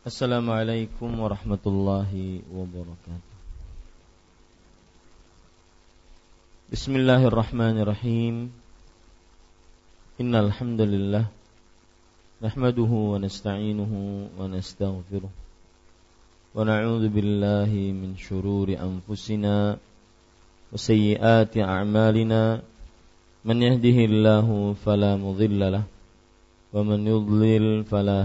Assalamualaikum warahmatullahi wabarakatuh. Bismillahirrahmanirrahim. Innal hamdalillah nahmaduhu wa nasta'inuhu wa nastaghfiruh. Wa na'udzu billahi min shururi anfusina wa sayyiati a'malina. Man yahdihillahu fala mudilla lahu wa man yudlil fala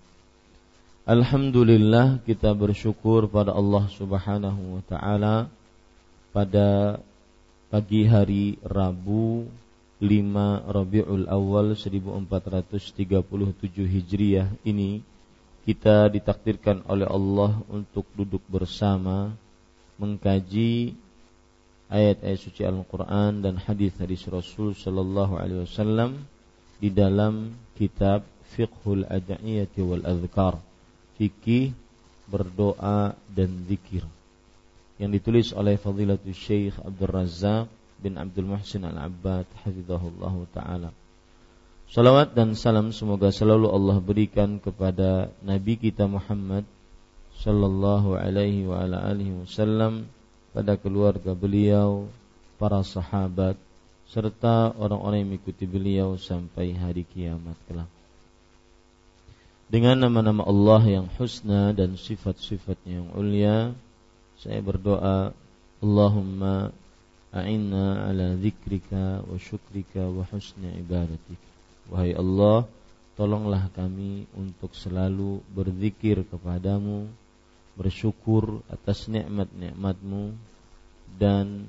Alhamdulillah kita bersyukur pada Allah Subhanahu wa taala pada pagi hari Rabu 5 Rabiul Awal 1437 Hijriah ini kita ditakdirkan oleh Allah untuk duduk bersama mengkaji ayat-ayat suci Al-Qur'an dan hadis-hadis Rasul sallallahu alaihi wasallam di dalam kitab Fiqhul Ad'iyati wal Adhkar fikih, berdoa dan zikir yang ditulis oleh Fadilatul Syekh Abdul Razak bin Abdul Muhsin Al-Abbad hafizahullah taala. Salawat dan salam semoga selalu Allah berikan kepada Nabi kita Muhammad sallallahu alaihi wa ala alihi wasallam pada keluarga beliau, para sahabat serta orang-orang yang mengikuti beliau sampai hari kiamat kelak dengan nama-nama Allah yang husna dan sifat-sifatnya yang ulia saya berdoa Allahumma a'inna ala zikrika wa syukrika wa husni ibadatik wahai Allah tolonglah kami untuk selalu berzikir kepadamu bersyukur atas nikmat-nikmatmu dan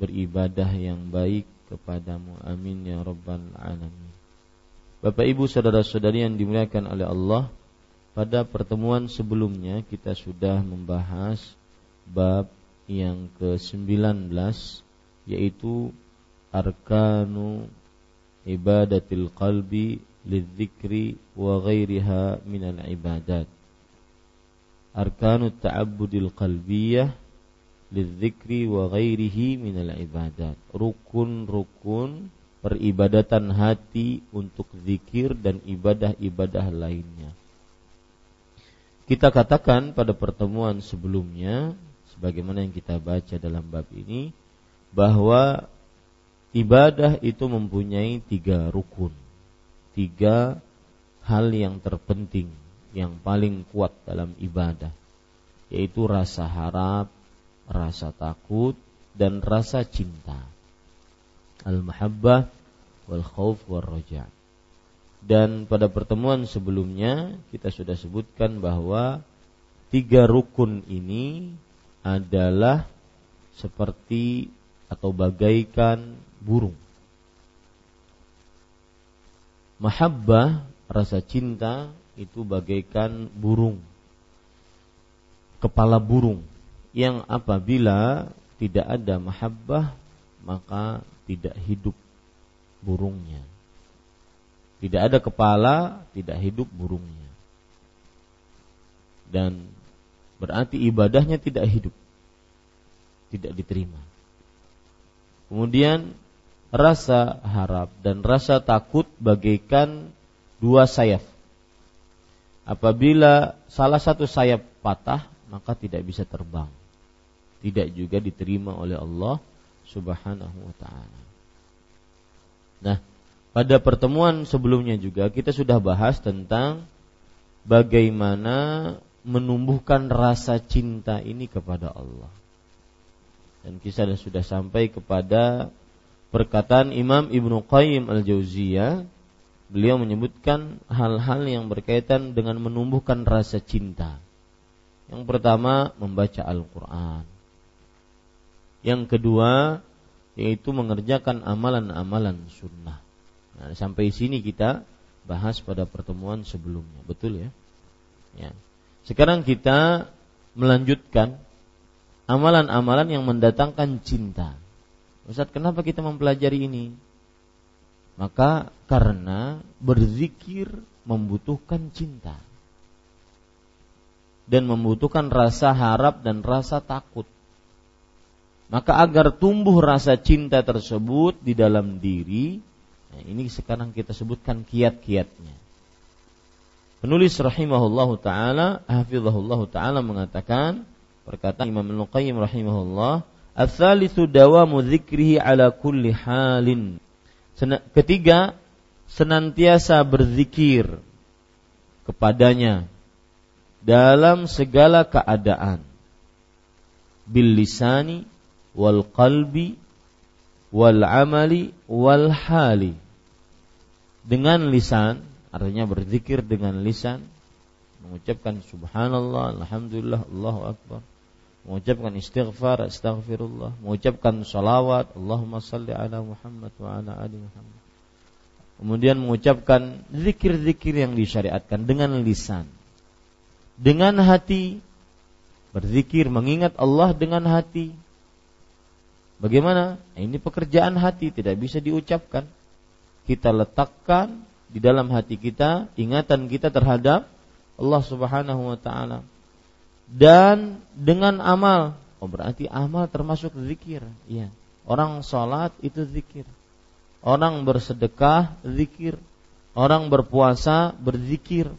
beribadah yang baik kepadamu. Amin ya rabbal alamin Bapak Ibu saudara-saudari yang dimuliakan oleh Allah, pada pertemuan sebelumnya kita sudah membahas bab yang ke-19 yaitu arkanu ibadatil qalbi lidzikri wa ghairiha minal ibadat. Arkanu ta'abbudil qalbiyah lidzikri wa ghairihi minal ibadat. Rukun-rukun peribadatan hati untuk zikir dan ibadah-ibadah lainnya. Kita katakan pada pertemuan sebelumnya, sebagaimana yang kita baca dalam bab ini, bahwa ibadah itu mempunyai tiga rukun, tiga hal yang terpenting, yang paling kuat dalam ibadah, yaitu rasa harap, rasa takut, dan rasa cinta al-mahabbah wal khauf wal roja. Dan pada pertemuan sebelumnya kita sudah sebutkan bahwa tiga rukun ini adalah seperti atau bagaikan burung. Mahabbah, rasa cinta itu bagaikan burung. Kepala burung yang apabila tidak ada mahabbah maka tidak hidup burungnya. Tidak ada kepala, tidak hidup burungnya. Dan berarti ibadahnya tidak hidup. Tidak diterima. Kemudian rasa harap dan rasa takut bagaikan dua sayap. Apabila salah satu sayap patah, maka tidak bisa terbang. Tidak juga diterima oleh Allah Subhanahu wa taala. Nah, pada pertemuan sebelumnya juga kita sudah bahas tentang bagaimana menumbuhkan rasa cinta ini kepada Allah. Dan kisah sudah sampai kepada perkataan Imam Ibnu Qayyim Al-Jauziyah beliau menyebutkan hal-hal yang berkaitan dengan menumbuhkan rasa cinta. Yang pertama membaca Al-Qur'an. Yang kedua yaitu mengerjakan amalan-amalan sunnah. Nah, sampai sini kita bahas pada pertemuan sebelumnya, betul ya? Ya. Sekarang kita melanjutkan amalan-amalan yang mendatangkan cinta. Ustaz, kenapa kita mempelajari ini? Maka karena berzikir membutuhkan cinta dan membutuhkan rasa harap dan rasa takut. Maka agar tumbuh rasa cinta tersebut di dalam diri, nah ini sekarang kita sebutkan kiat-kiatnya. Penulis rahimahullah taala, hafizahullah taala mengatakan perkataan Imam Al-Qayyim rahimahullah, "Ats-tsalitsu dawamu dzikrihi ala kulli halin." Ketiga, senantiasa berzikir kepadanya dalam segala keadaan. Bil lisani wal qalbi wal amali wal hali. Dengan lisan Artinya berzikir dengan lisan, mengucapkan subhanallah, alhamdulillah, Allahu akbar. Mengucapkan istighfar, astaghfirullah, mengucapkan salawat, Allahumma salli ala Muhammad wa ala ali Muhammad. Kemudian mengucapkan zikir-zikir yang disyariatkan dengan lisan. Dengan hati berzikir mengingat Allah dengan hati. Bagaimana? Ini pekerjaan hati tidak bisa diucapkan. Kita letakkan di dalam hati kita ingatan kita terhadap Allah Subhanahu wa taala. Dan dengan amal, oh berarti amal termasuk zikir, iya. Orang sholat itu zikir. Orang bersedekah zikir. Orang berpuasa berzikir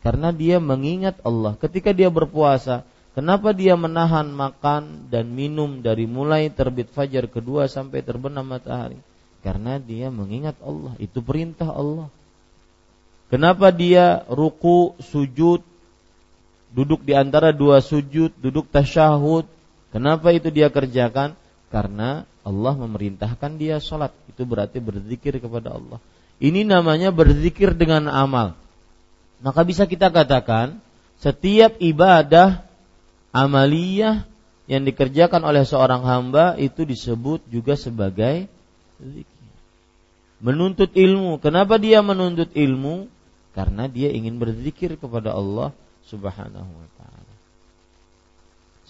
karena dia mengingat Allah. Ketika dia berpuasa, kenapa dia menahan makan dan minum dari mulai terbit fajar kedua sampai terbenam matahari? Karena dia mengingat Allah. Itu perintah Allah. Kenapa dia ruku, sujud, duduk di antara dua sujud, duduk tasyahud? Kenapa itu dia kerjakan? Karena Allah memerintahkan dia sholat. Itu berarti berzikir kepada Allah. Ini namanya berzikir dengan amal. Maka bisa kita katakan setiap ibadah amaliyah yang dikerjakan oleh seorang hamba itu disebut juga sebagai zikir. Menuntut ilmu. Kenapa dia menuntut ilmu? karena dia ingin berzikir kepada Allah Subhanahu wa taala.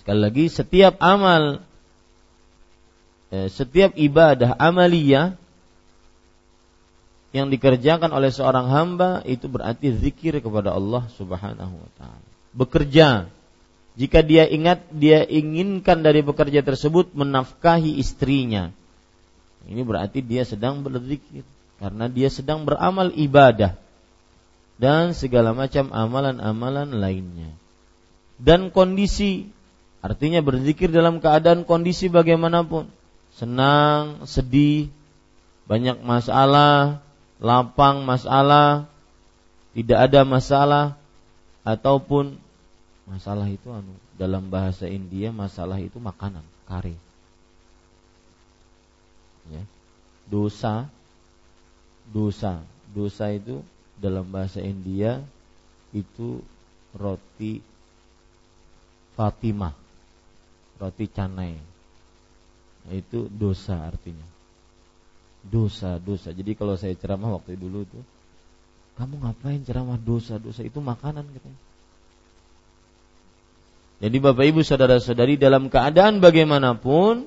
Sekali lagi setiap amal eh, setiap ibadah amaliyah yang dikerjakan oleh seorang hamba itu berarti zikir kepada Allah Subhanahu wa taala. Bekerja jika dia ingat dia inginkan dari bekerja tersebut menafkahi istrinya. Ini berarti dia sedang berzikir karena dia sedang beramal ibadah dan segala macam amalan-amalan lainnya. Dan kondisi artinya berzikir dalam keadaan kondisi bagaimanapun, senang, sedih, banyak masalah, lapang masalah, tidak ada masalah ataupun masalah itu anu dalam bahasa India masalah itu makanan, kare. Ya. Dosa dosa, dosa itu dalam bahasa India itu roti Fatimah, roti canai. Itu dosa artinya. Dosa, dosa. Jadi kalau saya ceramah waktu dulu itu, kamu ngapain ceramah dosa, dosa itu makanan katanya. Jadi Bapak Ibu saudara-saudari dalam keadaan bagaimanapun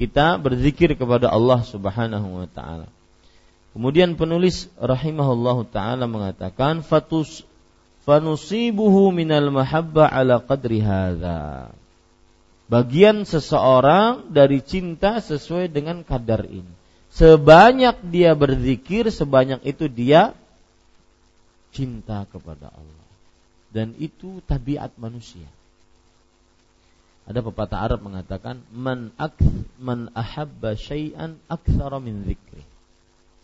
kita berzikir kepada Allah Subhanahu wa taala. Kemudian penulis rahimahullahu taala mengatakan fatus fanusibuhu minal mahabbah ala qadri hadza. Bagian seseorang dari cinta sesuai dengan kadar ini. Sebanyak dia berzikir, sebanyak itu dia cinta kepada Allah. Dan itu tabiat manusia. Ada pepatah Arab mengatakan man man ahabba syai'an aktsara min dzikri.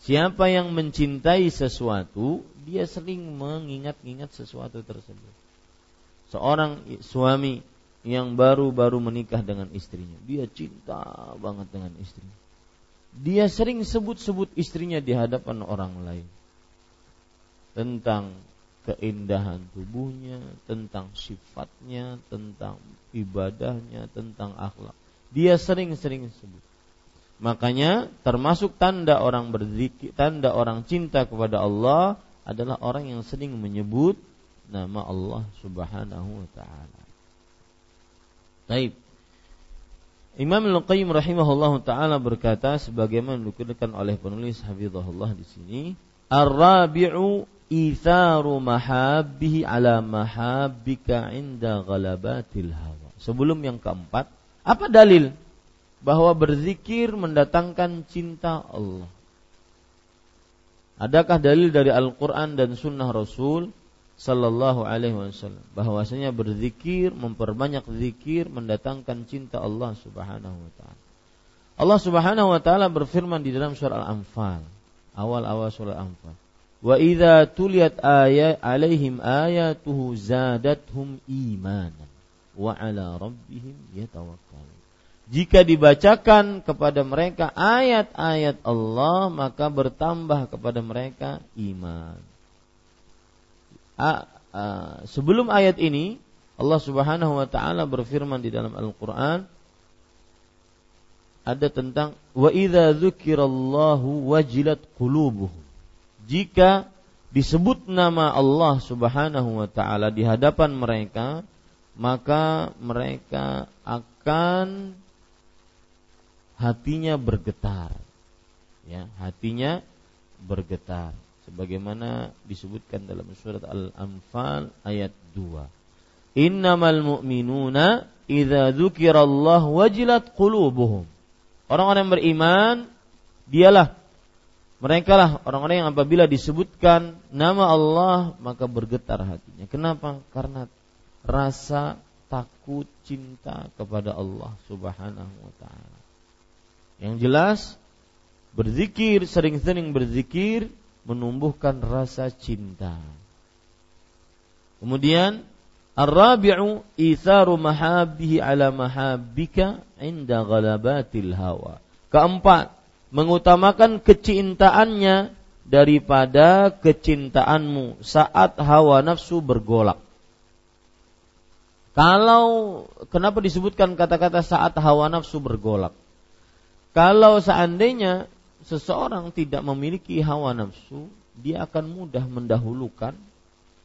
Siapa yang mencintai sesuatu, dia sering mengingat-ingat sesuatu tersebut. Seorang suami yang baru-baru menikah dengan istrinya, dia cinta banget dengan istrinya. Dia sering sebut-sebut istrinya di hadapan orang lain. Tentang keindahan tubuhnya, tentang sifatnya, tentang ibadahnya, tentang akhlak. Dia sering-sering sebut. Makanya termasuk tanda orang berzikir, tanda orang cinta kepada Allah adalah orang yang sering menyebut nama Allah Subhanahu wa taala. Baik. Imam Al-Qayyim rahimahullahu taala berkata sebagaimana dikutipkan oleh penulis Hafizahullah di sini, "Ar-rabi'u itharu mahabbihi ala mahabbika inda ghalabatil hawa. Sebelum yang keempat, apa dalil bahwa berzikir mendatangkan cinta Allah? Adakah dalil dari Al-Quran dan Sunnah Rasul Sallallahu Alaihi Wasallam bahwasanya berzikir memperbanyak zikir mendatangkan cinta Allah Subhanahu Wa Taala. Allah Subhanahu Wa Taala berfirman di dalam surah Al-Anfal awal-awal surah Al-Anfal Wa idza tuliyat ayat alaihim ayatuhu zadathum imanan wa ala rabbihim yatawakkalun. Jika dibacakan kepada mereka ayat-ayat Allah maka bertambah kepada mereka iman. Sebelum ayat ini Allah Subhanahu wa taala berfirman di dalam Al-Qur'an ada tentang wa idza dzukirallahu wajilat qulubuhum jika disebut nama Allah Subhanahu wa taala di hadapan mereka, maka mereka akan hatinya bergetar. Ya, hatinya bergetar sebagaimana disebutkan dalam surat Al-Anfal ayat 2. Innamal mu'minuna idza dzukirallah wajilat qulubuhum. Orang-orang yang beriman dialah mereka lah orang-orang yang apabila disebutkan nama Allah maka bergetar hatinya. Kenapa? Karena rasa takut cinta kepada Allah Subhanahu wa taala. Yang jelas berzikir sering-sering berzikir menumbuhkan rasa cinta. Kemudian Ar-rabi'u itharu mahabbihi ala mahabbika inda ghalabatil hawa. Keempat, mengutamakan kecintaannya daripada kecintaanmu saat hawa nafsu bergolak. Kalau kenapa disebutkan kata-kata saat hawa nafsu bergolak? Kalau seandainya seseorang tidak memiliki hawa nafsu, dia akan mudah mendahulukan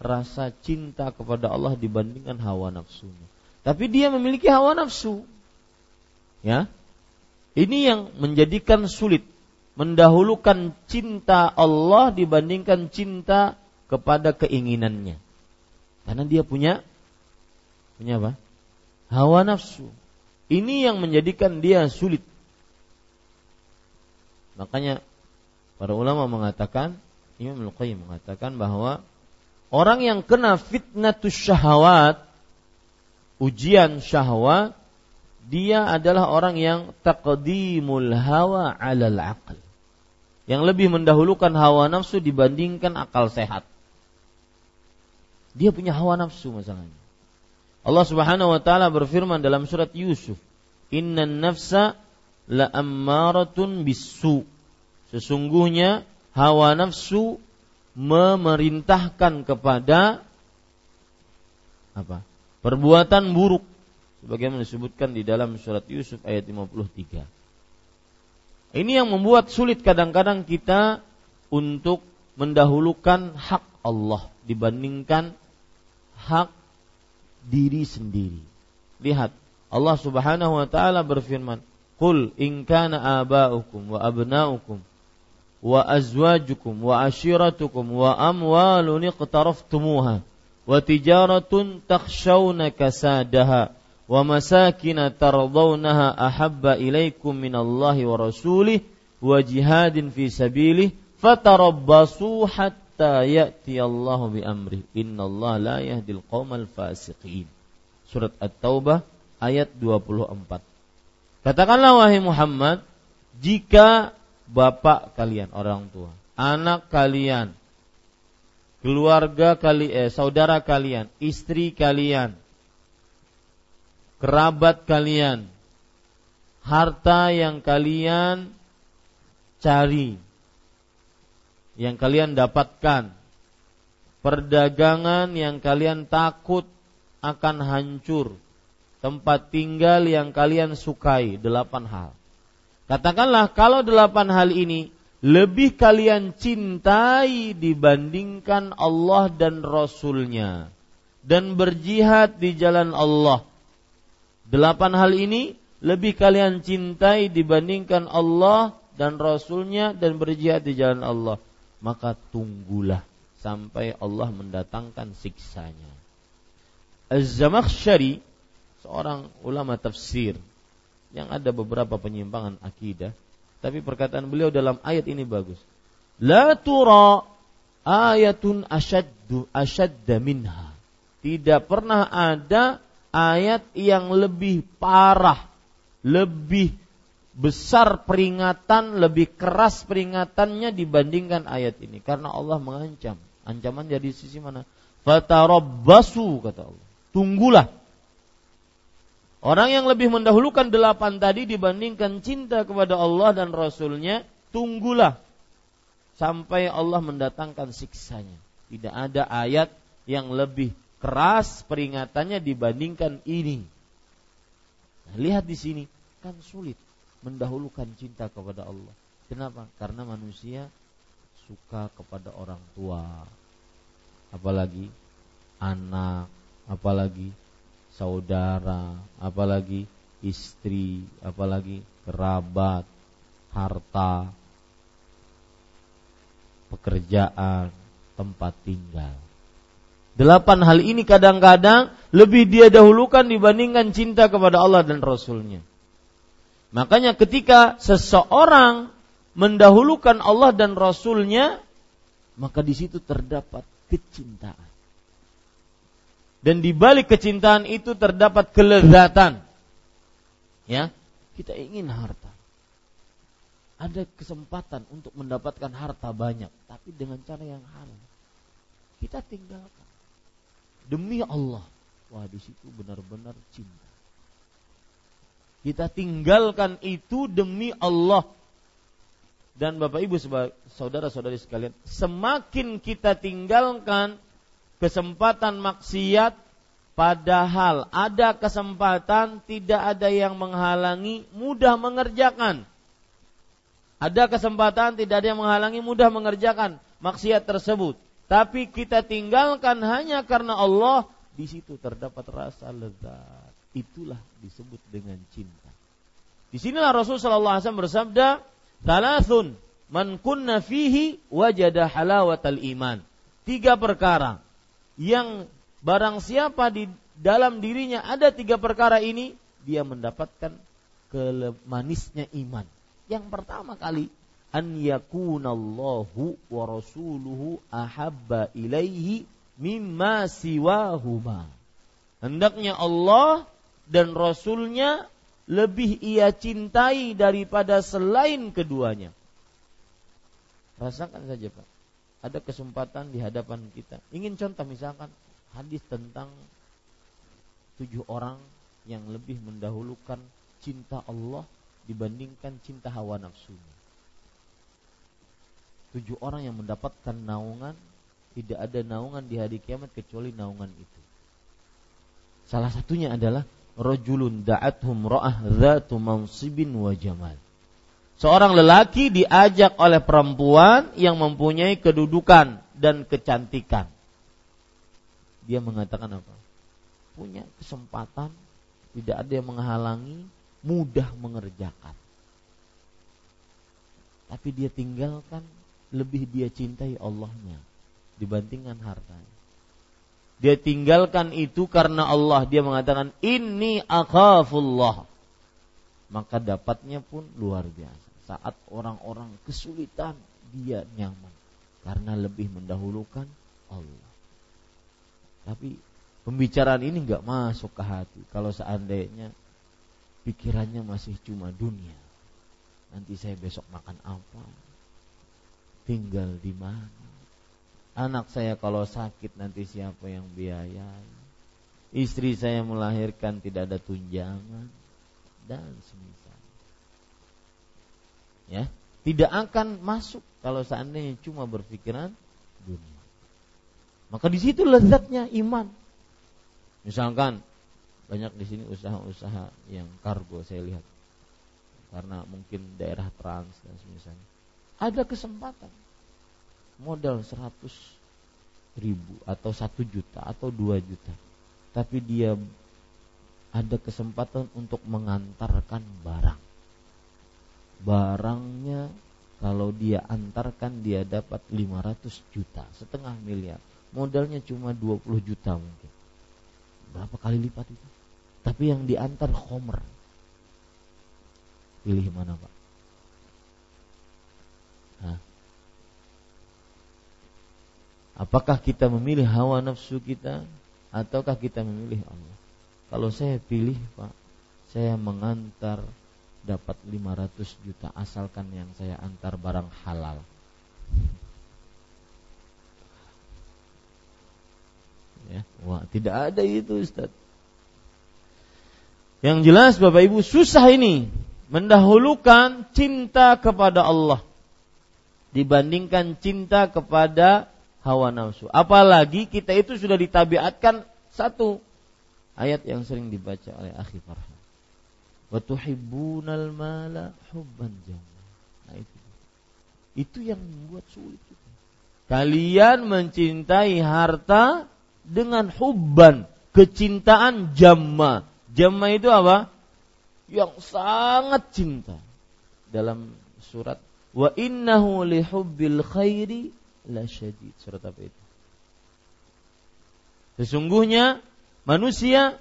rasa cinta kepada Allah dibandingkan hawa nafsunya. Tapi dia memiliki hawa nafsu. Ya, ini yang menjadikan sulit mendahulukan cinta Allah dibandingkan cinta kepada keinginannya. Karena dia punya punya apa? Hawa nafsu. Ini yang menjadikan dia sulit. Makanya para ulama mengatakan, Imam Al-Qayyim mengatakan bahwa orang yang kena fitnatus syahwat, ujian syahwat dia adalah orang yang taqdimul hawa alal aql. Yang lebih mendahulukan hawa nafsu dibandingkan akal sehat. Dia punya hawa nafsu masalahnya. Allah Subhanahu wa taala berfirman dalam surat Yusuf, "Innan nafsa la ammaratun bisu." Sesungguhnya hawa nafsu memerintahkan kepada apa? Perbuatan buruk sebagaimana disebutkan di dalam surat Yusuf ayat 53. Ini yang membuat sulit kadang-kadang kita untuk mendahulukan hak Allah dibandingkan hak diri sendiri. Lihat, Allah Subhanahu wa taala berfirman, "Qul in kana aba'ukum wa abna'ukum wa azwajukum wa ashiratukum wa amwalun iqtaraftumuha wa tijaratun takhshawna kasadaha wa masakin tardawnaha ahabba ilaikum minallahi wa rasulih wa jihadin fi sabilih fatarabbasu hatta ya'ti Allah bi amrih. Innallaha la yahdil qaumal fasiqin. Surat at-taubah ayat 24 katakanlah wahai Muhammad jika bapak kalian orang tua anak kalian keluarga kali eh, saudara kalian istri kalian kerabat kalian, harta yang kalian cari, yang kalian dapatkan, perdagangan yang kalian takut akan hancur, tempat tinggal yang kalian sukai, delapan hal. Katakanlah kalau delapan hal ini lebih kalian cintai dibandingkan Allah dan Rasulnya dan berjihad di jalan Allah Delapan hal ini lebih kalian cintai dibandingkan Allah dan Rasulnya dan berjihad di jalan Allah. Maka tunggulah sampai Allah mendatangkan siksanya. Az-Zamakhsyari seorang ulama tafsir yang ada beberapa penyimpangan akidah, tapi perkataan beliau dalam ayat ini bagus. La tura ayatun asyadda minha. Tidak pernah ada ayat yang lebih parah, lebih besar peringatan, lebih keras peringatannya dibandingkan ayat ini karena Allah mengancam. Ancaman dari sisi mana? Fatarabbasu kata Allah. Tunggulah. Orang yang lebih mendahulukan delapan tadi dibandingkan cinta kepada Allah dan Rasulnya, tunggulah sampai Allah mendatangkan siksanya. Tidak ada ayat yang lebih keras peringatannya dibandingkan ini. Nah, lihat di sini kan sulit mendahulukan cinta kepada Allah. Kenapa? Karena manusia suka kepada orang tua, apalagi anak, apalagi saudara, apalagi istri, apalagi kerabat, harta, pekerjaan, tempat tinggal. Delapan hal ini kadang-kadang lebih dia dahulukan dibandingkan cinta kepada Allah dan Rasulnya. Makanya ketika seseorang mendahulukan Allah dan Rasulnya, maka di situ terdapat kecintaan. Dan di balik kecintaan itu terdapat kelezatan. Ya, kita ingin harta. Ada kesempatan untuk mendapatkan harta banyak, tapi dengan cara yang halal. Kita tinggalkan demi Allah. Wah, di situ benar-benar cinta. Kita tinggalkan itu demi Allah. Dan Bapak Ibu saudara-saudari sekalian, semakin kita tinggalkan kesempatan maksiat padahal ada kesempatan tidak ada yang menghalangi mudah mengerjakan. Ada kesempatan tidak ada yang menghalangi mudah mengerjakan maksiat tersebut tapi kita tinggalkan hanya karena Allah, di situ terdapat rasa lezat. Itulah disebut dengan cinta. Di sinilah Rasul sallallahu alaihi wasallam bersabda, "Thalathun man kunna fihi wajada halawatal iman." Tiga perkara yang barang siapa di dalam dirinya ada tiga perkara ini, dia mendapatkan manisnya iman. Yang pertama kali an yakunallahu wa rasuluhu ahabba ilaihi mimma siwahuma. Hendaknya Allah dan Rasulnya lebih ia cintai daripada selain keduanya. Rasakan saja Pak. Ada kesempatan di hadapan kita. Ingin contoh misalkan hadis tentang tujuh orang yang lebih mendahulukan cinta Allah dibandingkan cinta hawa nafsunya tujuh orang yang mendapatkan naungan tidak ada naungan di hari kiamat kecuali naungan itu. Salah satunya adalah rojulun da'athum ra'ah dzatu mansibin wa jamal. Seorang lelaki diajak oleh perempuan yang mempunyai kedudukan dan kecantikan. Dia mengatakan apa? Punya kesempatan, tidak ada yang menghalangi, mudah mengerjakan. Tapi dia tinggalkan lebih dia cintai Allahnya dibandingkan hartanya. Dia tinggalkan itu karena Allah. Dia mengatakan ini akhafullah. Maka dapatnya pun luar biasa. Saat orang-orang kesulitan, dia nyaman karena lebih mendahulukan Allah. Tapi pembicaraan ini nggak masuk ke hati. Kalau seandainya pikirannya masih cuma dunia. Nanti saya besok makan apa? Tinggal di mana? Anak saya kalau sakit nanti siapa yang biayai? Istri saya melahirkan tidak ada tunjangan dan semisal. Ya, tidak akan masuk kalau seandainya cuma berpikiran dunia. Maka di situ lezatnya iman. Misalkan banyak di sini usaha-usaha yang kargo saya lihat karena mungkin daerah trans dan misalnya ada kesempatan. Modal 100 ribu atau satu juta atau dua juta. Tapi dia ada kesempatan untuk mengantarkan barang. Barangnya kalau dia antarkan dia dapat 500 juta setengah miliar. Modalnya cuma 20 juta mungkin. Berapa kali lipat itu? Tapi yang diantar khomer pilih mana pak apakah kita memilih hawa nafsu kita ataukah kita memilih Allah? Kalau saya pilih pak saya mengantar dapat 500 juta asalkan yang saya antar barang halal. Ya wah tidak ada itu Ustaz. Yang jelas Bapak Ibu susah ini mendahulukan cinta kepada Allah dibandingkan cinta kepada hawa nafsu. Apalagi kita itu sudah ditabiatkan satu ayat yang sering dibaca oleh akhi Farhan. Wa tuhibbunal mala hubban Nah itu. Itu yang membuat sulit. Kalian mencintai harta dengan hubban, kecintaan jamma, Jamma itu apa? Yang sangat cinta. Dalam surat wa innahu li hubbil khairi la syadid. Surat apa itu? Sesungguhnya manusia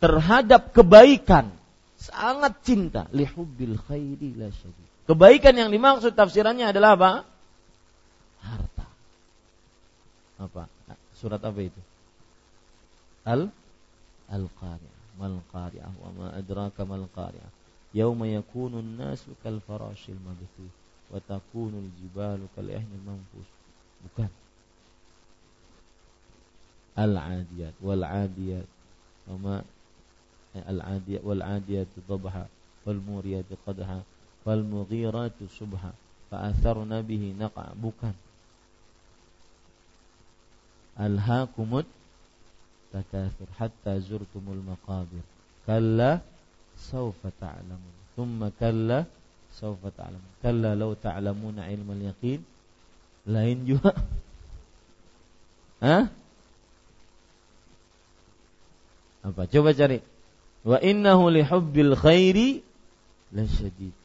terhadap kebaikan sangat cinta li hubbil khairi la syadid. Kebaikan yang dimaksud tafsirannya adalah apa? Harta. Apa? Surat apa itu? Al Al-Qari'ah. Mal Qari'ah wa ma adraka mal Qari'ah. Yauma yakunu an-nasu kal farashil mabthuth wa takunu al-jibalu kal ihnil manfus. Bukan. Al-adiyat wal adiyat wa ma al-adiyat wal adiyat dhabha wal muriyat qadha wal mughirat subha fa atharna bihi naqa bukan alhaakumut takathur hatta zurtumul maqabir kalla sawfa ta'lamun thumma kalla sawfa ta'lamun kalla law ta'lamuna ilmal yaqin lain juga Hah? Apa? Coba cari. Wa innahu li hubbil khairi lasyadid.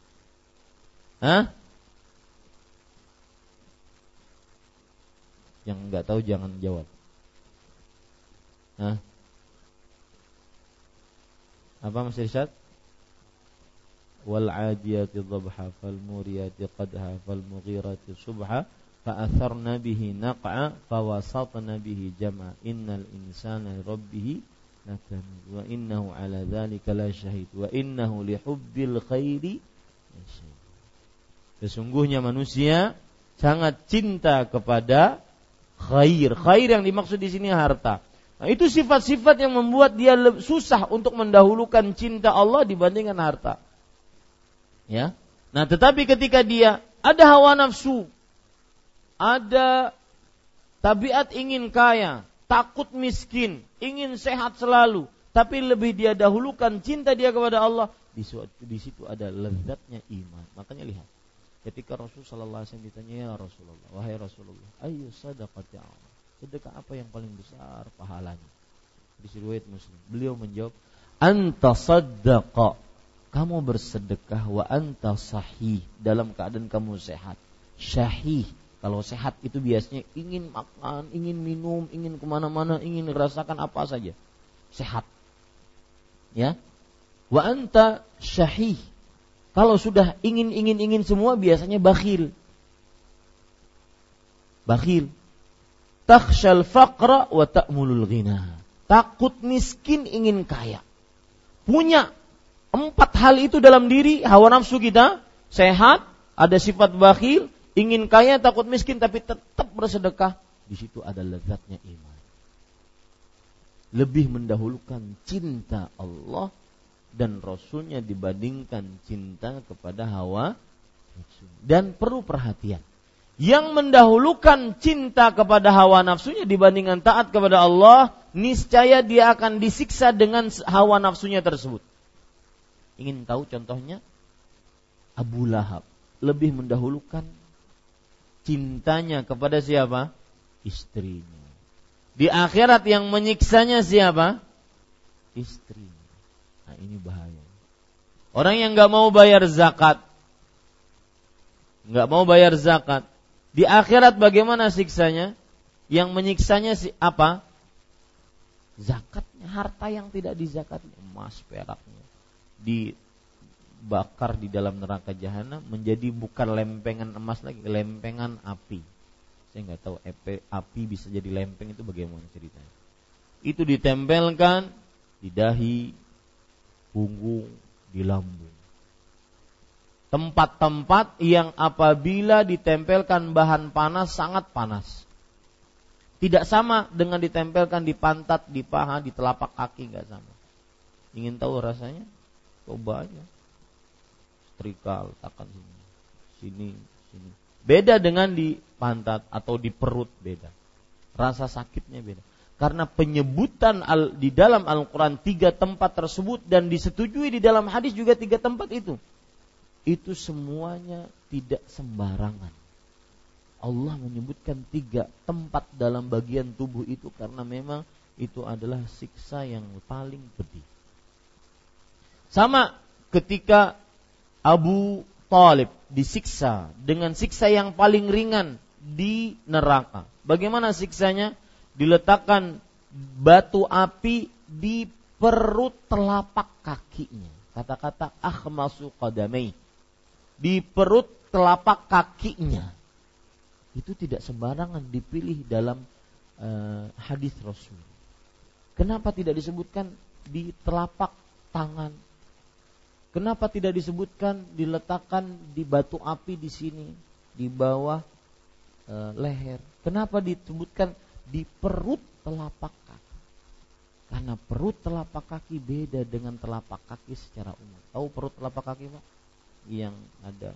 Hah? Yang enggak tahu jangan jawab. Hah? Apa Mas Irsyad? Subha fa atharna bihi naq'a fa wasatna bihi jam'a innal insana rabbih lakanid wa innahu ala dzalika la syahid wa innahu li hubbil khairi Sesungguhnya manusia sangat cinta kepada khair. Khair yang dimaksud di sini harta. Nah, itu sifat-sifat yang membuat dia susah untuk mendahulukan cinta Allah dibandingkan harta. Ya. Nah, tetapi ketika dia ada hawa nafsu, ada tabiat ingin kaya, takut miskin, ingin sehat selalu, tapi lebih dia dahulukan cinta dia kepada Allah, di, situ ada lezatnya iman. Makanya lihat, ketika Rasulullah SAW ditanya ya Rasulullah, wahai Rasulullah, ayo sadaqati Allah sedekah apa yang paling besar pahalanya? Di riwayat Muslim. Beliau menjawab, "Anta saddaqa." Kamu bersedekah wa anta sahih dalam keadaan kamu sehat. Syahih Kalau sehat itu biasanya ingin makan, ingin minum, ingin ke mana-mana, ingin merasakan apa saja. Sehat. Ya. Wa anta syahih. Kalau sudah ingin, ingin, ingin semua biasanya bakhil. Bakhil. Takhshal faqra wa ta'mulul ghina. Takut miskin ingin kaya. Punya empat hal itu dalam diri hawa nafsu kita sehat, ada sifat bakhil, ingin kaya, takut miskin, tapi tetap bersedekah. Di situ ada lezatnya iman. Lebih mendahulukan cinta Allah dan Rasulnya dibandingkan cinta kepada hawa Dan perlu perhatian. Yang mendahulukan cinta kepada hawa nafsunya dibandingkan taat kepada Allah, niscaya dia akan disiksa dengan hawa nafsunya tersebut. Ingin tahu contohnya? Abu Lahab lebih mendahulukan cintanya kepada siapa? Istrinya. Di akhirat yang menyiksanya siapa? Istrinya. Nah ini bahaya. Orang yang nggak mau bayar zakat, nggak mau bayar zakat, di akhirat bagaimana siksanya? Yang menyiksanya si apa? Zakatnya, harta yang tidak dizakati, emas, peraknya, di dibakar di dalam neraka jahanam menjadi bukan lempengan emas lagi, lempengan api. Saya nggak tahu api bisa jadi lempeng itu bagaimana ceritanya. Itu ditempelkan di dahi, punggung, di lambung. Tempat-tempat yang apabila ditempelkan bahan panas sangat panas. Tidak sama dengan ditempelkan di pantat, di paha, di telapak kaki nggak sama. Ingin tahu rasanya? Coba aja setrika letakkan sini. Sini sini. Beda dengan di pantat atau di perut beda. Rasa sakitnya beda. Karena penyebutan al, di dalam Al-Quran tiga tempat tersebut dan disetujui di dalam hadis juga tiga tempat itu. Itu semuanya tidak sembarangan. Allah menyebutkan tiga tempat dalam bagian tubuh itu karena memang itu adalah siksa yang paling pedih. Sama ketika Abu Talib disiksa dengan siksa yang paling ringan di neraka. Bagaimana siksanya? Diletakkan batu api di perut telapak kakinya. Kata-kata akhmasu qadamai. Di perut telapak kakinya. Itu tidak sembarangan dipilih dalam uh, hadis Rasul. Kenapa tidak disebutkan di telapak tangan Kenapa tidak disebutkan diletakkan di batu api di sini di bawah e, leher? Kenapa disebutkan di perut telapak kaki? Karena perut telapak kaki beda dengan telapak kaki secara umum. Tahu perut telapak kaki, Pak? Yang ada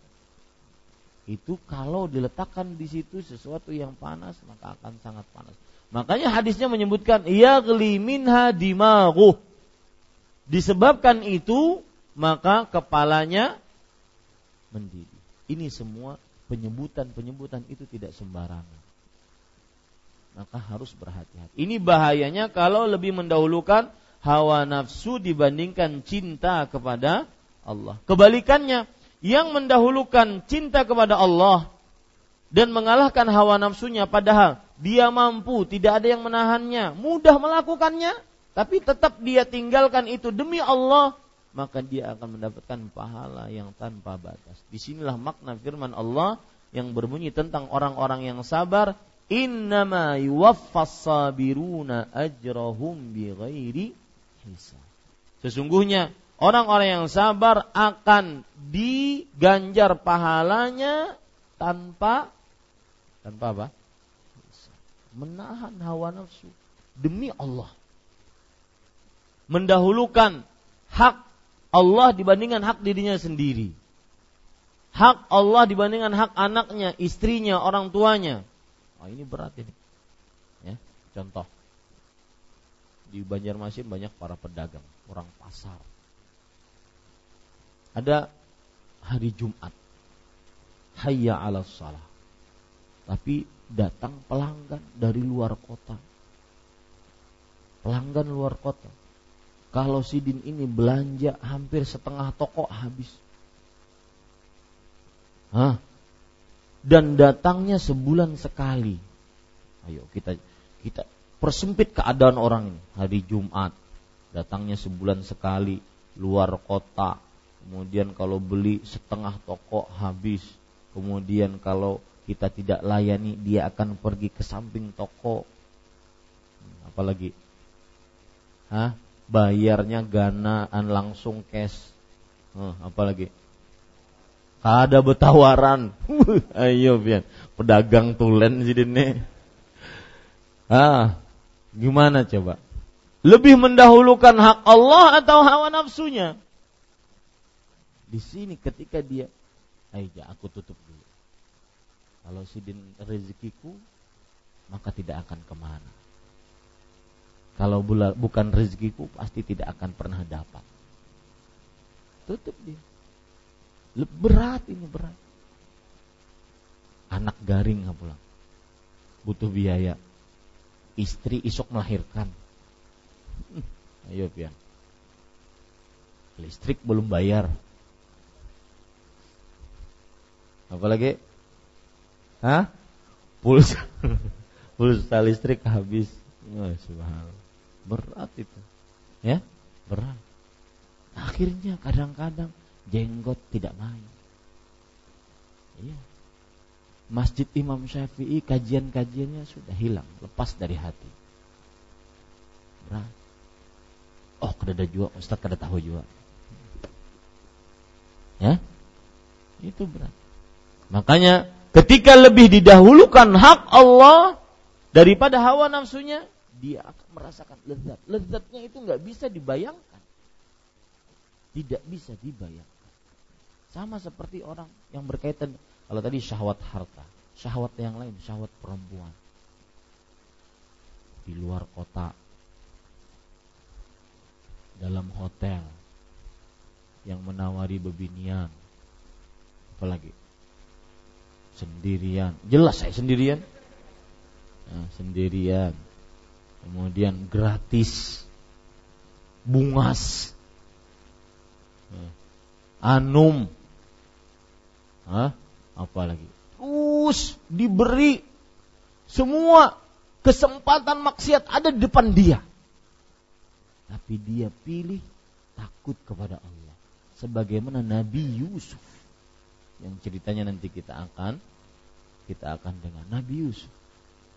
itu kalau diletakkan di situ sesuatu yang panas maka akan sangat panas. Makanya hadisnya menyebutkan ya minha dimaguh. Disebabkan itu maka kepalanya mendidih. Ini semua penyebutan-penyebutan itu tidak sembarangan. Maka harus berhati-hati. Ini bahayanya kalau lebih mendahulukan hawa nafsu dibandingkan cinta kepada Allah. Kebalikannya, yang mendahulukan cinta kepada Allah dan mengalahkan hawa nafsunya padahal dia mampu, tidak ada yang menahannya, mudah melakukannya, tapi tetap dia tinggalkan itu demi Allah, maka dia akan mendapatkan pahala yang tanpa batas. Di sinilah makna firman Allah yang berbunyi tentang orang-orang yang sabar, innama yuwaffas sabiruna ajrahum bighairi hisab. Sesungguhnya orang-orang yang sabar akan diganjar pahalanya tanpa tanpa apa? Menahan hawa nafsu demi Allah. Mendahulukan hak Allah dibandingkan hak dirinya sendiri. Hak Allah dibandingkan hak anaknya, istrinya, orang tuanya. Oh, ini berat ini. Ya, contoh. Di Banjarmasin banyak para pedagang, orang pasar. Ada hari Jumat. Hayya 'ala salah. Tapi datang pelanggan dari luar kota. Pelanggan luar kota kalau Sidin ini belanja hampir setengah toko habis. Hah? dan datangnya sebulan sekali. Ayo kita kita persempit keadaan orang ini. Hari Jumat datangnya sebulan sekali, luar kota. Kemudian kalau beli setengah toko habis. Kemudian kalau kita tidak layani, dia akan pergi ke samping toko. Apalagi? Hah? Bayarnya ganaan langsung cash. Huh, apalagi? Ada betawaran. Ayo pian, pedagang tulen sih ini. Ah, gimana coba? Lebih mendahulukan hak Allah atau hawa nafsunya? Di sini ketika dia, ayo aku tutup dulu. Kalau sidin rezekiku, maka tidak akan ke mana. Kalau bukan rezekiku, pasti tidak akan pernah dapat. Tutup dia. Berat ini berat. Anak garing pulang. Butuh biaya. Istri isok melahirkan Ayo pian. Listrik belum bayar. Apalagi? Hah? Pulsa pulsa listrik habis. Oh, subhanallah. Berat itu. Ya? Berat. Akhirnya kadang-kadang jenggot tidak main. Iya. Masjid Imam Syafi'i kajian-kajiannya sudah hilang, lepas dari hati. Berat oh kada juga Ustaz kada tahu juga ya itu berat makanya ketika lebih didahulukan hak Allah daripada hawa nafsunya dia akan merasakan lezat. Lezatnya itu nggak bisa dibayangkan. Tidak bisa dibayangkan. Sama seperti orang yang berkaitan kalau tadi syahwat harta syahwat yang lain syahwat perempuan. Di luar kota dalam hotel yang menawari bebinian. Apalagi? Sendirian. Jelas saya sendirian? Nah, sendirian kemudian gratis. Bungas. Anum. Hah? apalagi terus diberi. Semua kesempatan maksiat ada di depan dia. Tapi dia pilih takut kepada Allah. Sebagaimana Nabi Yusuf. Yang ceritanya nanti kita akan kita akan dengar. Nabi Yusuf.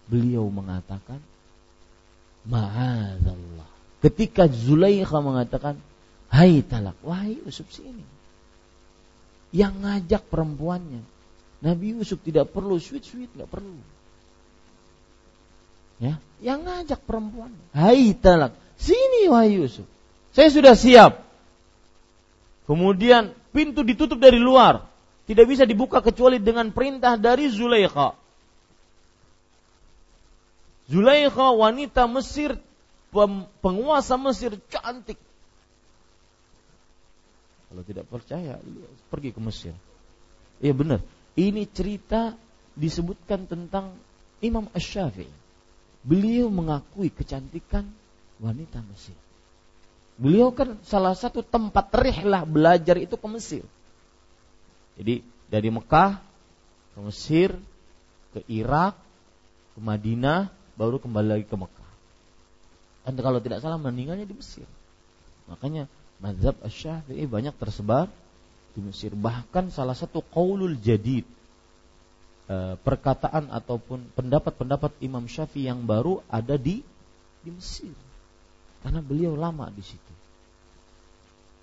Beliau mengatakan Ma'adzallah. Ketika Zulaikha mengatakan, "Hai talak, wahai Yusuf sini." Yang ngajak perempuannya. Nabi Yusuf tidak perlu sweet-sweet, nggak perlu. Ya, yang ngajak perempuannya. Hai talak, Sini wahai Yusuf. Saya sudah siap. Kemudian pintu ditutup dari luar. Tidak bisa dibuka kecuali dengan perintah dari Zulaikha. Zulaikha wanita Mesir, penguasa Mesir cantik. Kalau tidak percaya, pergi ke Mesir. Iya benar. Ini cerita disebutkan tentang Imam Ash-Syafi'i. Beliau mengakui kecantikan wanita Mesir. Beliau kan salah satu tempat rihlah belajar itu ke Mesir. Jadi dari Mekah ke Mesir, ke Irak, ke Madinah, baru kembali lagi ke Mekah. Dan kalau tidak salah meninggalnya di Mesir. Makanya mazhab Asy-Syafi'i banyak tersebar di Mesir. Bahkan salah satu qaulul jadid eh, perkataan ataupun pendapat-pendapat Imam Syafi'i yang baru ada di di Mesir. Karena beliau lama di situ.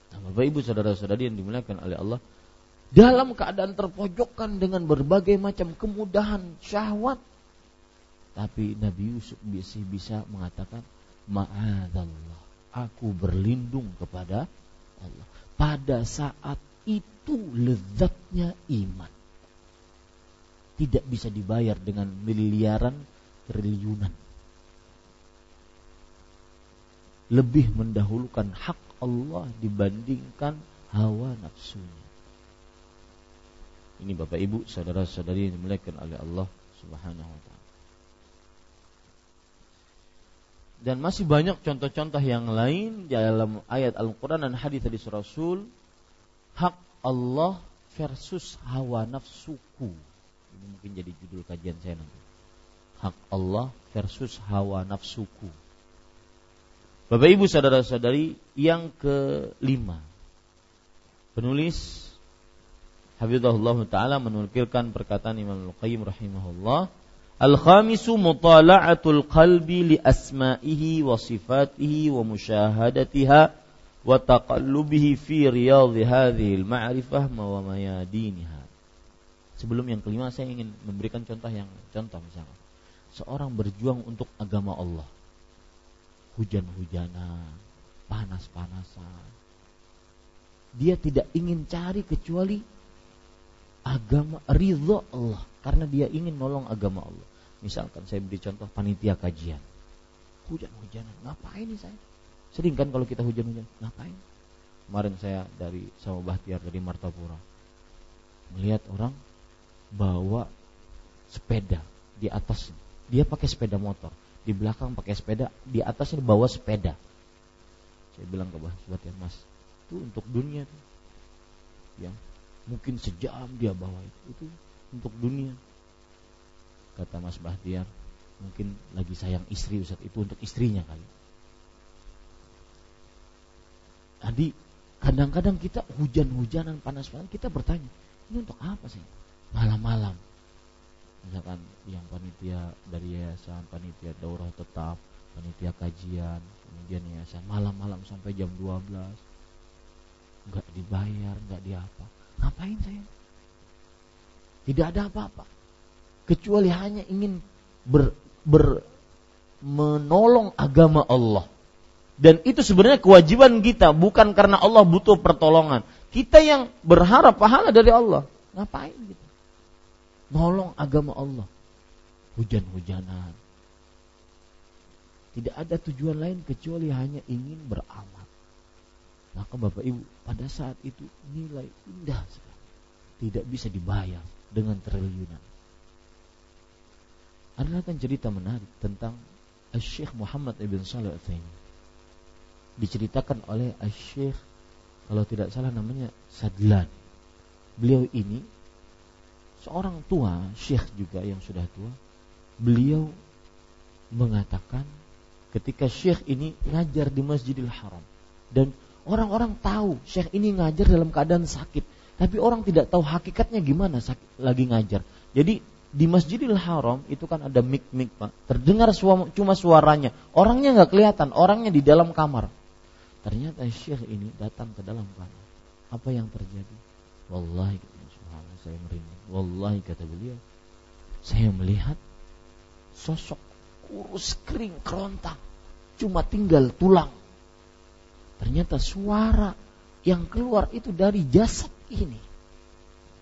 Nah, Bapak Ibu saudara-saudari yang dimuliakan oleh Allah, dalam keadaan terpojokkan dengan berbagai macam kemudahan syahwat, tapi Nabi Yusuf bisa bisa mengatakan, Ma'adallah, aku berlindung kepada Allah. Pada saat itu lezatnya iman. Tidak bisa dibayar dengan miliaran triliunan lebih mendahulukan hak Allah dibandingkan hawa nafsunya. Ini Bapak Ibu, saudara-saudari yang dimuliakan oleh Allah Subhanahu wa taala. Dan masih banyak contoh-contoh yang lain dalam ayat Al-Qur'an dan hadis hadis Rasul hak Allah versus hawa nafsuku. Ini mungkin jadi judul kajian saya nanti. Hak Allah versus hawa nafsuku. Bapak Ibu saudara-saudari yang kelima. Penulis Habibullah taala menukilkan perkataan Imam Al-Qayyim rahimahullah Al-khamisu mutala'atul qalbi li asma'ihi wa sifatihi wa musyahadatiha wa taqallubihi fi riyadhi al-ma'rifah wa. Sebelum yang kelima saya ingin memberikan contoh yang contoh misalnya. Seorang berjuang untuk agama Allah hujan-hujanan, panas-panasan. Dia tidak ingin cari kecuali agama ridho Allah karena dia ingin nolong agama Allah. Misalkan saya beri contoh panitia kajian. Hujan-hujanan, ngapain nih saya? Sering kan kalau kita hujan-hujan, ngapain? Kemarin saya dari sama Bahtiar dari Martapura melihat orang bawa sepeda di atas dia pakai sepeda motor di belakang pakai sepeda, di atasnya bawa sepeda. Saya bilang ke ya Mas, itu untuk dunia tuh. Yang mungkin sejam dia bawa itu, itu untuk dunia. Kata Mas Bahtiar, mungkin lagi sayang istri Ustaz. Itu untuk istrinya kali. Jadi kadang-kadang kita hujan-hujanan panas-panas kita bertanya, ini untuk apa sih? Malam-malam. Misalkan yang panitia dari yayasan panitia daurah tetap panitia kajian kemudian yayasan malam-malam sampai jam 12 nggak dibayar nggak diapa. Ngapain saya? Tidak ada apa-apa kecuali hanya ingin ber, ber menolong agama Allah dan itu sebenarnya kewajiban kita bukan karena Allah butuh pertolongan kita yang berharap pahala dari Allah ngapain gitu nolong agama Allah. Hujan-hujanan. Tidak ada tujuan lain kecuali hanya ingin beramal. Maka Bapak Ibu pada saat itu nilai indah sekali. Tidak bisa dibayar dengan triliunan. Adalah kan cerita menarik tentang Syekh Muhammad Ibn Salih al Diceritakan oleh Syekh kalau tidak salah namanya Sadlan. Beliau ini seorang tua, syekh juga yang sudah tua, beliau mengatakan ketika syekh ini ngajar di Masjidil Haram dan orang-orang tahu syekh ini ngajar dalam keadaan sakit, tapi orang tidak tahu hakikatnya gimana lagi ngajar. Jadi di Masjidil Haram itu kan ada mik-mik pak, terdengar cuma suaranya, orangnya nggak kelihatan, orangnya di dalam kamar. Ternyata syekh ini datang ke dalam kamar. Apa yang terjadi? Wallahi saya merinding. Wallahi kata beliau, saya melihat sosok kurus kering kerontang, cuma tinggal tulang. Ternyata suara yang keluar itu dari jasad ini.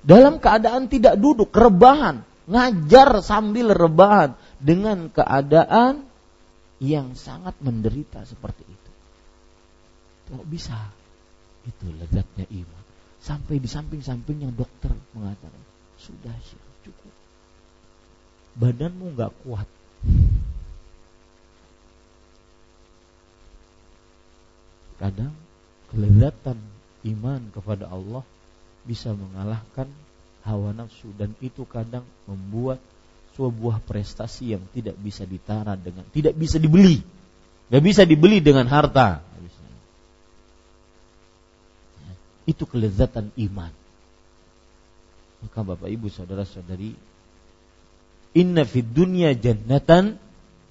Dalam keadaan tidak duduk, rebahan, ngajar sambil rebahan dengan keadaan yang sangat menderita seperti itu. Kok bisa? Itu lezatnya iman. Sampai di samping-sampingnya dokter mengatakan, sudah sih cukup. Badanmu nggak kuat. Kadang kelezatan iman kepada Allah bisa mengalahkan hawa nafsu dan itu kadang membuat sebuah prestasi yang tidak bisa ditara dengan tidak bisa dibeli nggak bisa dibeli dengan harta Itu kelezatan iman. Maka Bapak Ibu saudara-saudari, inna fid dunya jannatan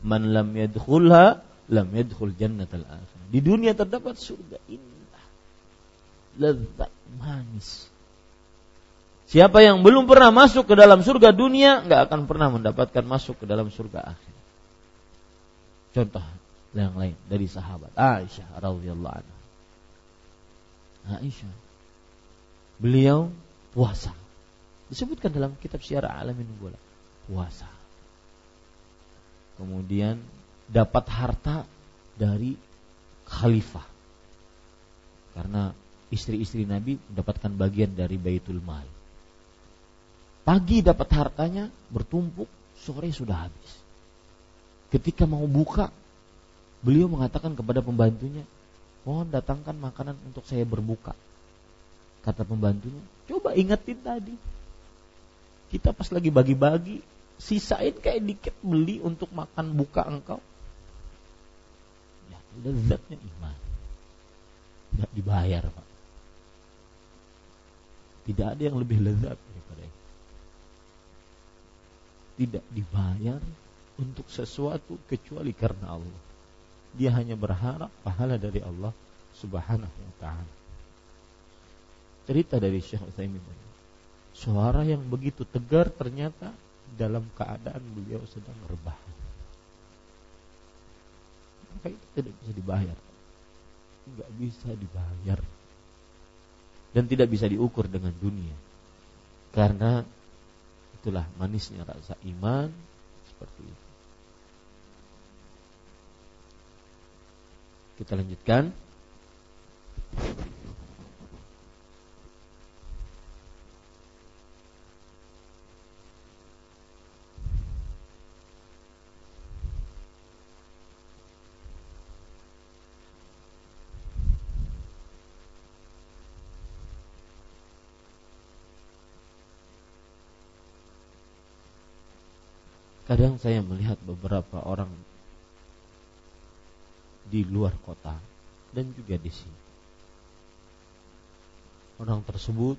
man lam yadkhulha lam yadkhul jannatal akhirah. Di dunia terdapat surga indah. Lezat manis. Siapa yang belum pernah masuk ke dalam surga dunia nggak akan pernah mendapatkan masuk ke dalam surga akhir. Contoh yang lain dari sahabat Aisyah radhiyallahu anha. Aisyah beliau puasa. Disebutkan dalam kitab Syiar Alamin Bola. Puasa. Kemudian dapat harta dari khalifah. Karena istri-istri Nabi mendapatkan bagian dari Baitul Mal. Pagi dapat hartanya bertumpuk, sore sudah habis. Ketika mau buka, beliau mengatakan kepada pembantunya, "Mohon datangkan makanan untuk saya berbuka." Kata pembantunya, coba ingetin tadi. Kita pas lagi bagi-bagi, sisain kayak dikit beli untuk makan buka engkau. Ya, lezatnya iman. Tidak dibayar, Pak. Tidak ada yang lebih lezat. Tidak dibayar untuk sesuatu kecuali karena Allah. Dia hanya berharap pahala dari Allah Subhanahu wa taala. Cerita dari Syekh Utsaimin Suara yang begitu tegar ternyata dalam keadaan beliau sedang rebahan. Maka itu tidak bisa dibayar. Tidak bisa dibayar. Dan tidak bisa diukur dengan dunia. Karena itulah manisnya rasa iman seperti itu. Kita lanjutkan. Kadang saya melihat beberapa orang di luar kota dan juga di sini. Orang tersebut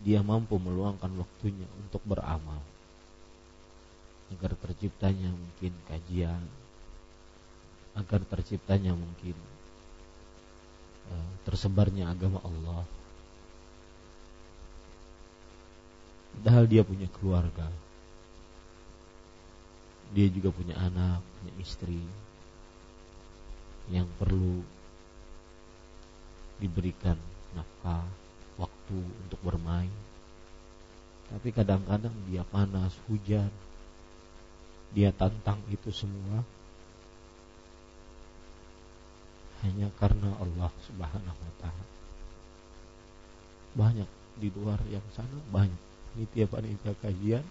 dia mampu meluangkan waktunya untuk beramal. Agar terciptanya mungkin kajian agar terciptanya mungkin uh, tersebarnya agama Allah. Padahal dia punya keluarga dia juga punya anak, punya istri yang perlu diberikan nafkah, waktu untuk bermain. Tapi kadang-kadang dia panas, hujan, dia tantang itu semua hanya karena Allah Subhanahu wa taala. Banyak di luar yang sana banyak panitia panitia kajian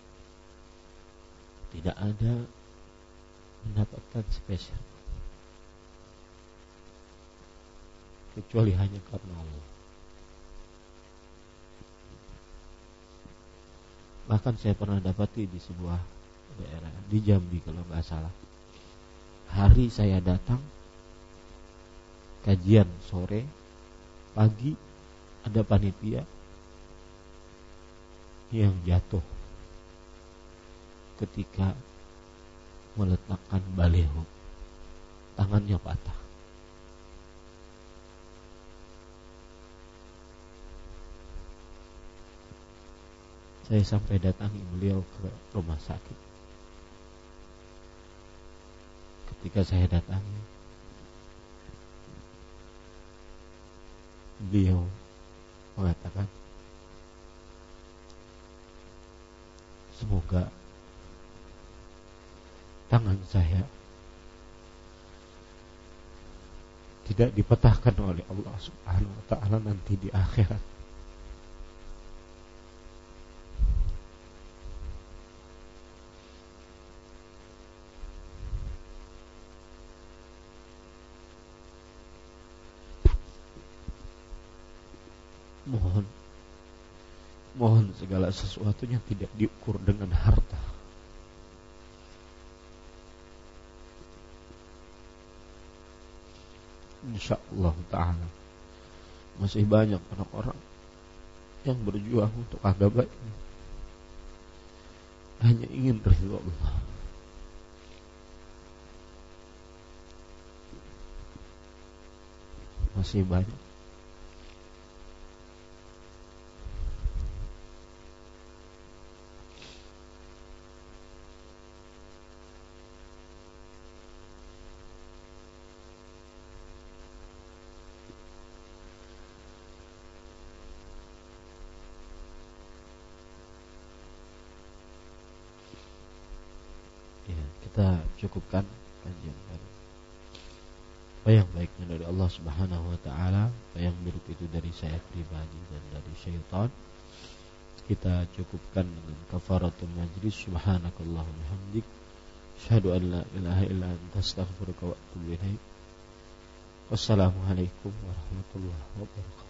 tidak ada mendapatkan spesial kecuali hanya karena Allah. Bahkan saya pernah dapati di sebuah daerah di Jambi kalau nggak salah. Hari saya datang kajian sore, pagi ada panitia yang jatuh ketika meletakkan baleho tangannya patah. Saya sampai datangi beliau ke rumah sakit. Ketika saya datangi beliau mengatakan semoga tangan saya tidak dipetahkan oleh Allah Subhanahu wa taala nanti di akhirat. Mohon mohon segala sesuatunya tidak diukur dengan harta. Insya Allah Ta'ala. Masih banyak orang-orang Yang berjuang untuk agama ini Hanya ingin ridho Allah. Masih banyak cukupkan kajian hari. Apa yang baiknya dari Allah Subhanahu wa taala, apa yang buruk itu dari saya pribadi dan dari syaitan. Kita cukupkan dengan kafaratul majlis subhanakallahumma hamdik asyhadu an la ilaha illa anta astaghfiruka wa atubu ilaik. Wassalamualaikum warahmatullahi wabarakatuh.